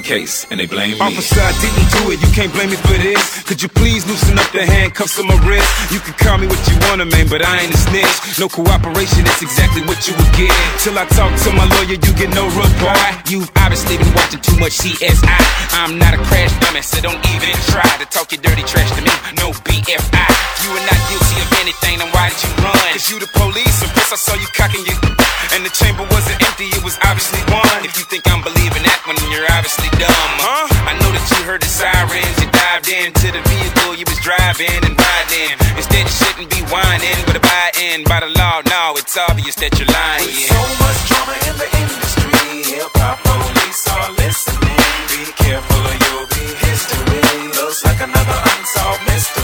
the case, and they blame me. Officer, I didn't do it. You can't blame me for this. Could you please loosen up the handcuffs on my wrist? You can call me what you wanna, man, but I ain't a snitch. No cooperation, that's exactly what you would get. Till I talk to my lawyer, you get no reply. You've obviously been watching too much CSI. I'm not a crash dummy, so don't even try to talk your dirty trash to me. No BFI. You are not guilty of anything, then why did you run? Cause you the police, and plus I saw you cocking your. And the chamber wasn't empty, it was obviously one. If you think I'm believing that one, you're obviously dumb. Huh? I know that you heard the sirens, you dived into the vehicle you was driving and riding. Instead, you shouldn't be whining, but abiding by the law. Now it's obvious that you're lying. With so much drama in the industry, hip hop police are listening. Be careful or you'll be history. Looks like another unsolved mystery.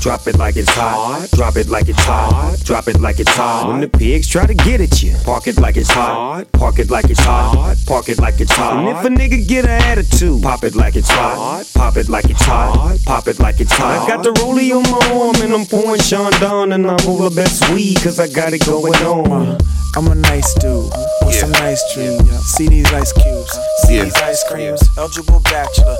Drop it like it's hot. Drop it like it's hot. Drop it like it's hot. When the pigs try to get at you, park it like it's hot. Park it like it's hot. Park it like it's hot. And if a nigga get an attitude, pop it like it's hot. Pop it like it's hot. Pop it like it's hot. I got the rollie on my arm and I'm pouring Chandon and I'm all the best weed cause I got it going on. I'm a nice dude with some nice dreams. See these ice cubes, see Yeah. these ice creams. Eligible bachelor,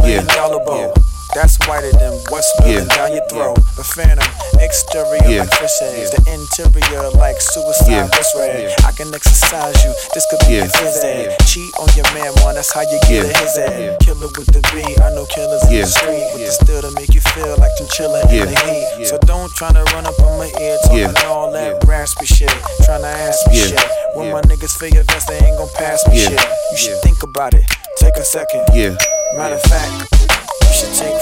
million Yeah. dollar bow. That's whiter than what's spilling Yeah. down your throat. The phantom, exterior Yeah. like fish eggs, the interior like suicide Yeah. red. I can exercise you, this could be Yeah. a. Cheat on your man, one, that's how you get Yeah. a his ed. Killer with the B, I know killers in the street with the still to make you feel like chinchilla Yeah. in the heat. Yeah. So don't try to run up on my ear talking Yeah. all that Yeah. raspy shit, tryna ask me Yeah. shit. When Yeah. my niggas feel your vest, they ain't gon' pass me Yeah. shit. You should Yeah. think about it. Take a second. Yeah. Matter of fact, you should take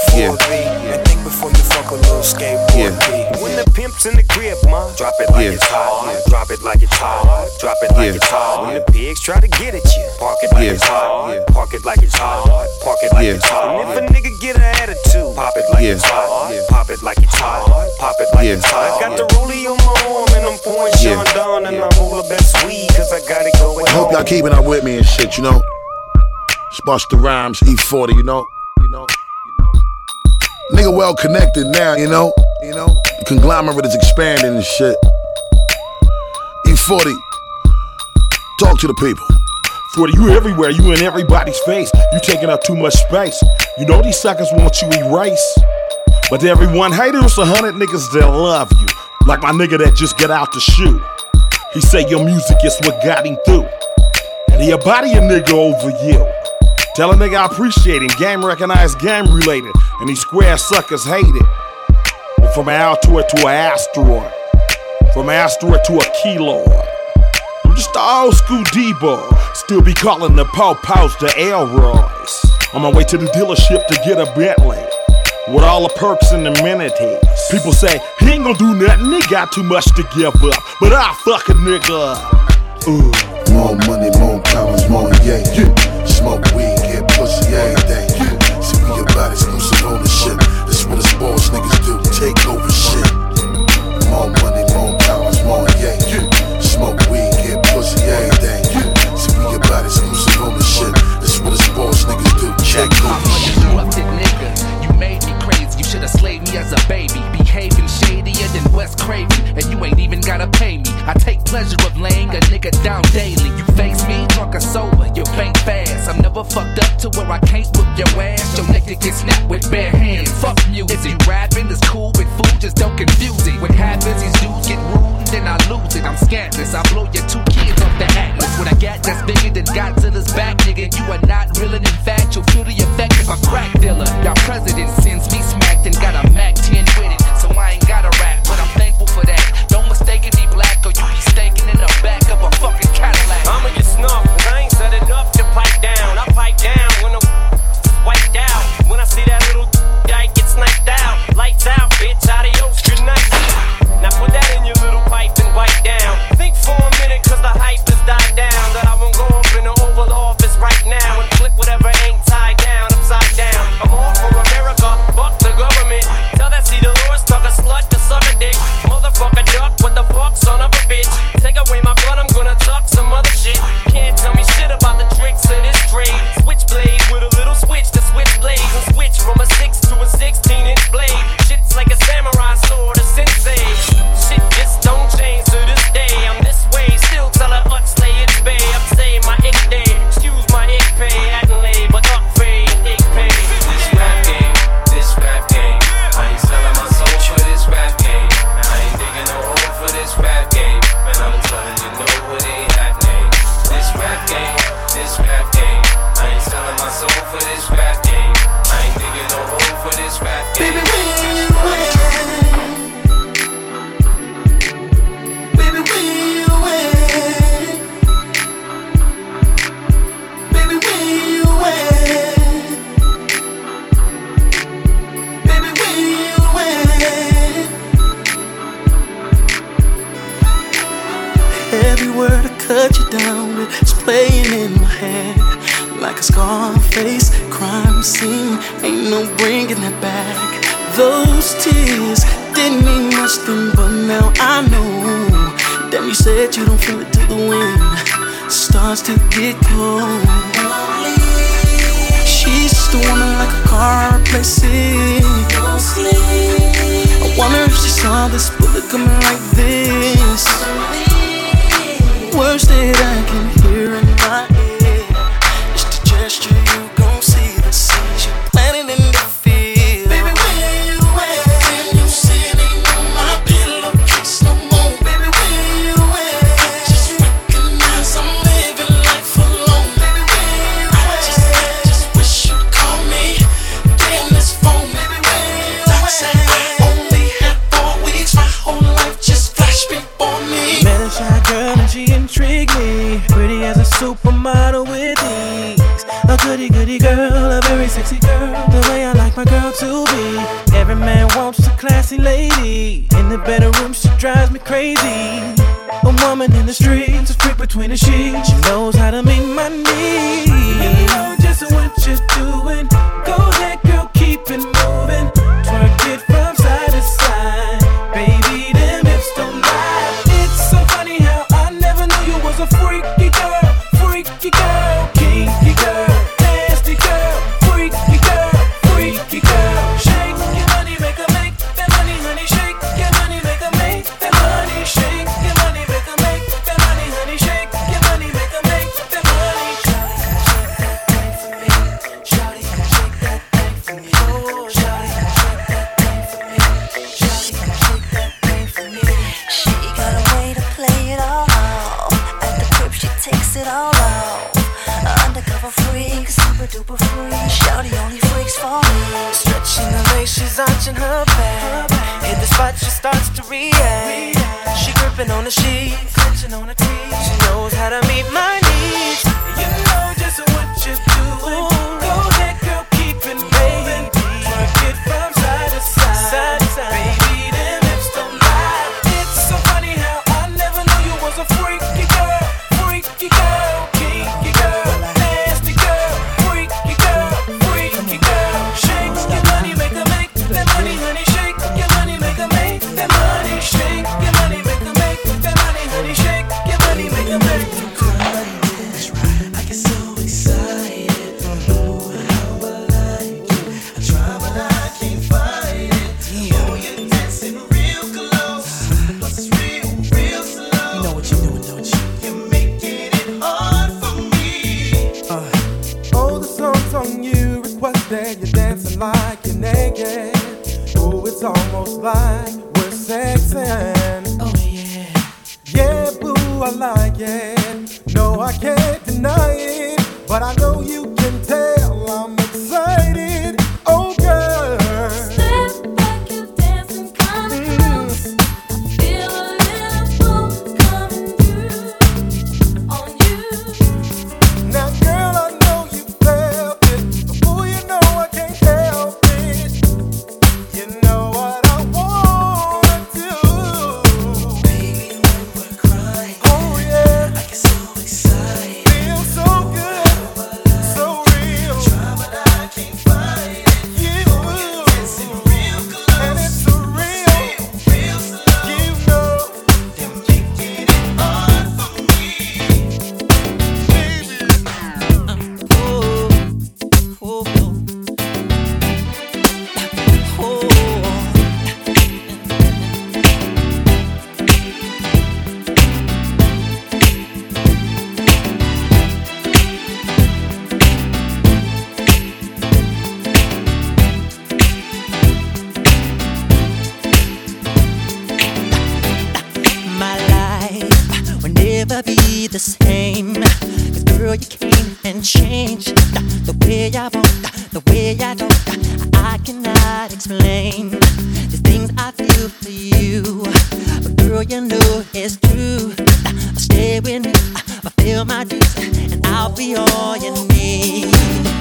little skateboard Yeah. When the pimp's in the crib, ma, drop it like Yeah. it's hot. Drop it like it's hot. Drop it like Yeah. it's hot. When the pigs try to get at you, park it like Yeah. it's hot. Yeah. Park it like it's hot. Park it like Yeah. it's hot. And if a nigga get an attitude, pop it like Yeah. it's hot. Yeah. Pop it like it's hot. Pop it like Yeah. it's hot. I got the rollie on my arm and I'm pouring Yeah. Sean down and I'm all the best weed cause I got it going I hope y'all on. keeping up with me and shit, you know. It's Busta Rhymes, E-40, you know. Nigga well connected now, you know? You know? The conglomerate is expanding and shit. E-40. Talk to the people. 40, you everywhere, you in everybody's face. You taking up too much space. You know these suckers want you erased. But everyone haters, a hundred niggas that love you. Like my nigga that just get out the shoe. He say your music is what got him through. And he'll body a nigga over you. Tell a nigga I appreciate him. Game recognized, game related. And these square suckers hate it. But from an altoid to an asteroid. From an asteroid to a keloid. I'm just an old school D-boy. Still be calling the Paw Paws the Elroys. On my way to the dealership to get a Bentley. With all the perks and amenities. People say, he ain't gonna do nothing, he got too much to give up. But I fuck a nigga. Ooh. More money, more problems, more yeah. yeah. Smoke weed were to cut you down, it's playing in my head like a Scarface crime scene. Ain't no bringing that back. Those tears didn't mean much then, but now I know. Damn, you said you don't feel it till the wind starts to get cold. She's just a woman like a car replacing. I wonder if she saw this bullet coming like this words that I can hear in my ear. It's the gesture Sipping on the sheets, she knows how to meet my It's almost like we're sexing. Oh yeah. Yeah, boo, I like it. No, I can't deny it. But I know you never be the same. Cause girl, you came and changed the way I want, the way I don't. I cannot explain the things I feel for you. But girl, you know it's true. I'll stay with me, I'll feel my dreams, and I'll be all you need.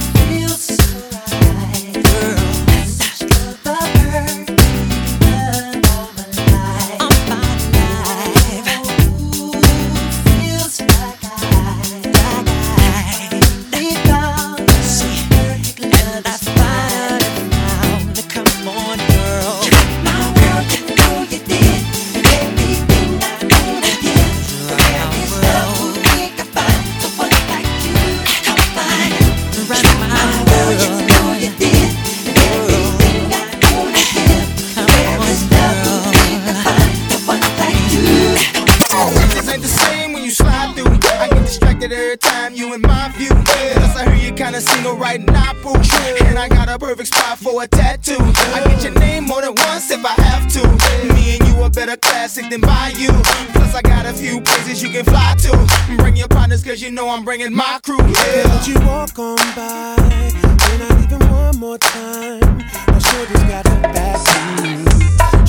a perfect spot for a tattoo. I get your name more than once if I have to. Me and you are better classic than Bayou. Plus, I got a few places you can fly to. Bring your partners, cause you know I'm bringing my crew. Yeah. Let you walk on by, and I even one more time. My shoulders just got the backseat.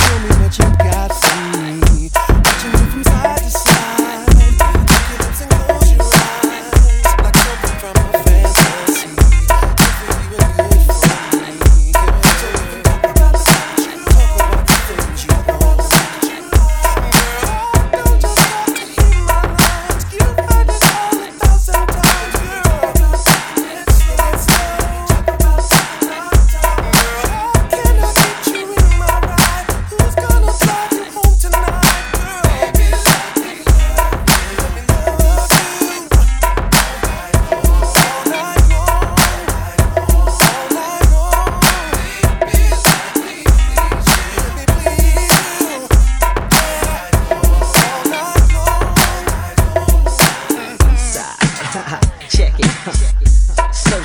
Show me what you got, see. Watching you from side to side.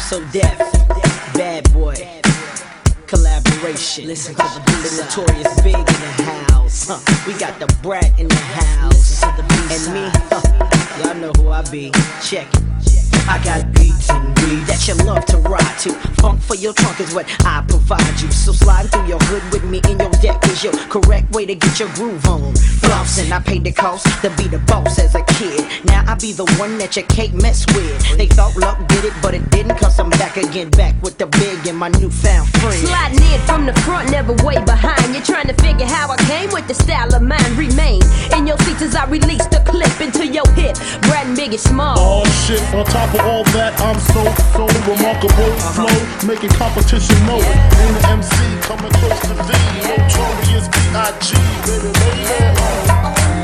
so deaf. Bad boy. Collaboration. Listen to the beat. Notorious big in the house. Huh. We got the brat in the house. And me, huh. y'all know who I be. Check it. I got beats and beats that you love to ride to. Funk for your trunk is what I provide you. So slide through your hood with me in your deck is your correct way to get your groove on. Flossing, I paid the cost to be the boss as a kid. Now I be the one that you can't mess with. They thought luck did it, but it didn't. Cause I'm back again, back with the big and my newfound friend. Sliding in from the front, never way behind. You're trying to figure how I came with the style of mine. Remain in your seats as I release the clip into your hip. Brat and Biggie Small. Oh shit, on top of all that, I'm so, so remarkable. Flow, making competition know it. Ain't the MC coming close to D. Notorious B.I.G. Baby, baby.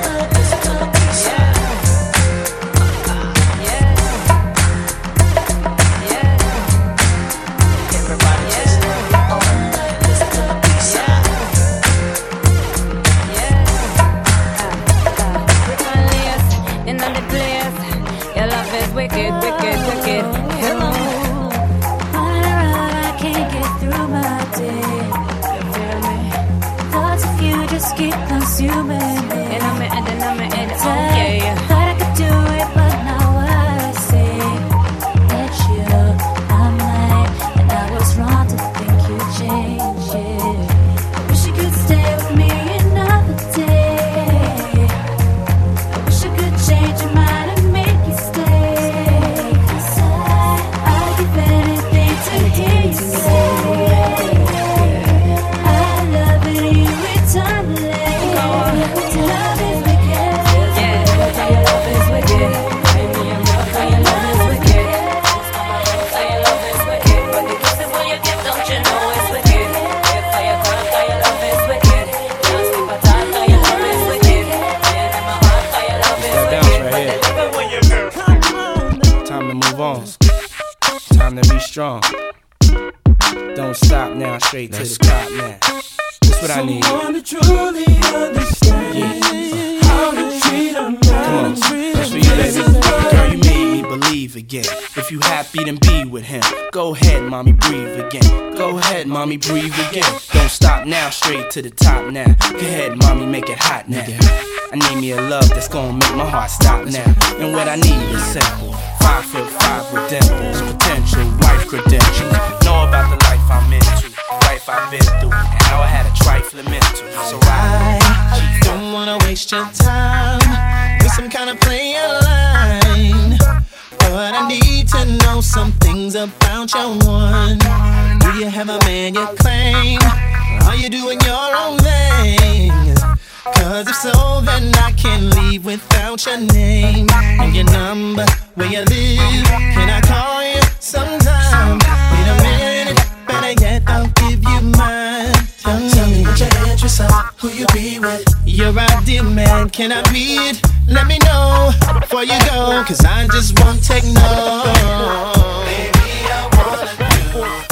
Time to be strong. Don't stop now, straight to the top now. That's what I need. Someone to truly understand how to treat a man. Come on, that's for you, baby. Believe again. If you happy, then be with him. Go ahead, mommy, breathe again. Go ahead, mommy, breathe again. Don't stop now, straight to the top now. Go ahead, mommy, make it hot now. I need me a love that's gonna make my heart stop now. And what I need is simple. Five foot five with dimples, potential wife credentials. Know about the life I'm into, life I've been through, and how I had a trifling mental. So I I don't wanna waste your time with some kind of player line. But I need to know some things about your one. Do you have a man you claim? Are you doing your own thing? Cause if so, then I can't leave without your name and your number, where you live. Can I call you sometime? In a minute, better yet, I'll give you mine. Tell me what your interests are, who you be with. Your ideal man, can I be it? Let me know before you go, cause I just won't take no. Baby, I wanna do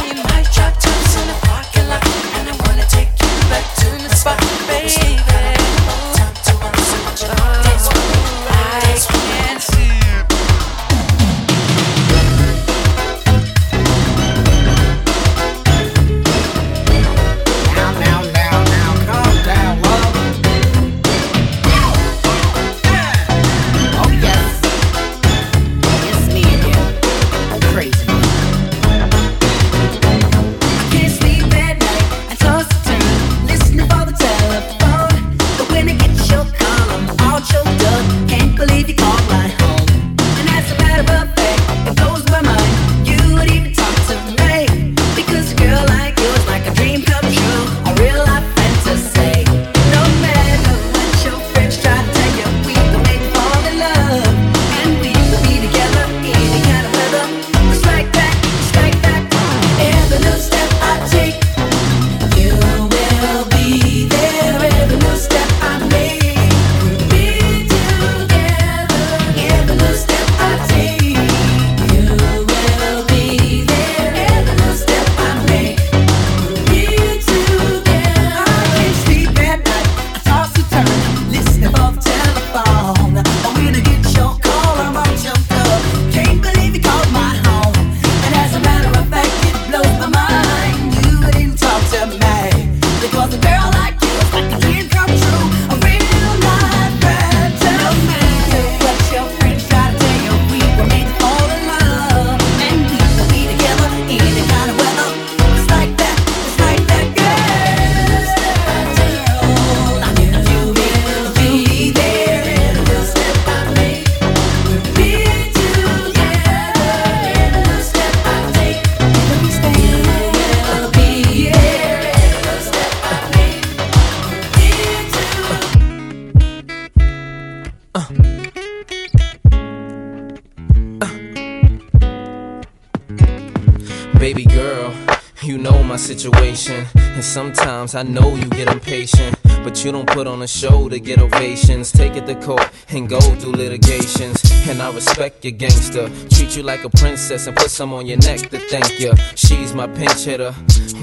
girl, you know my situation. And sometimes I know you get impatient. But you don't put on a show to get ovations. Take it to court and go through litigations. And I respect your gangster. Treat you like a princess and put some on your neck to thank you. She's my pinch hitter.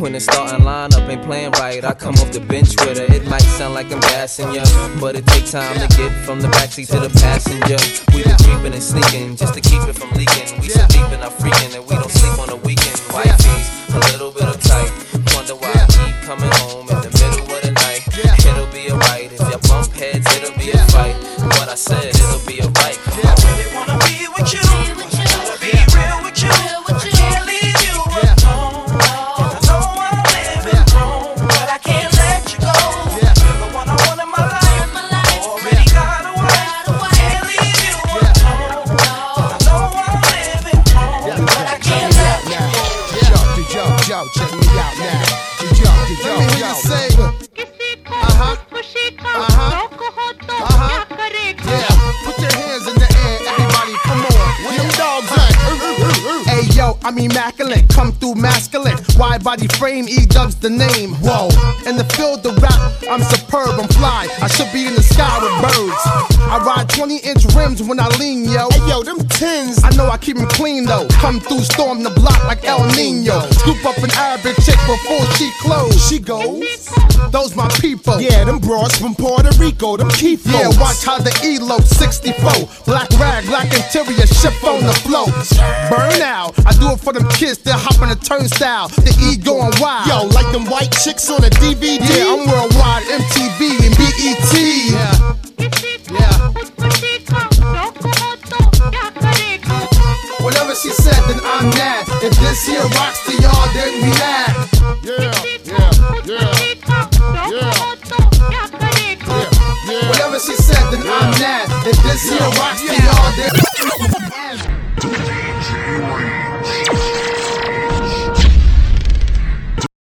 When the starting lineup ain't playing right, I come off the bench with her. It might sound like I'm gassing ya, but it takes time to get from the backseat to the passenger. We been creeping and sneaking just to keep it from leaking. We so deep in our freaking that we don't sleep on the weekend. A little Come through, storm the block like El Nino. Scoop up an Arabic chick before she close. She goes. Those my people. Yeah, them broads from Puerto Rico, them key Yeah, watch how the elope 64. Black rag, black interior, ship on the flow. Burn out. I do it for them kids that hop on the turnstile. The E going wild. Yo, like them white chicks on a DVD. Yeah, I'm worldwide, MTV and BET. Yeah. She said, then I'm that. If this here rocks to y'all, then we that. Yeah, yeah, yeah, yeah. yeah. Whatever she said, then I'm that. If this here rocks to y'all, then.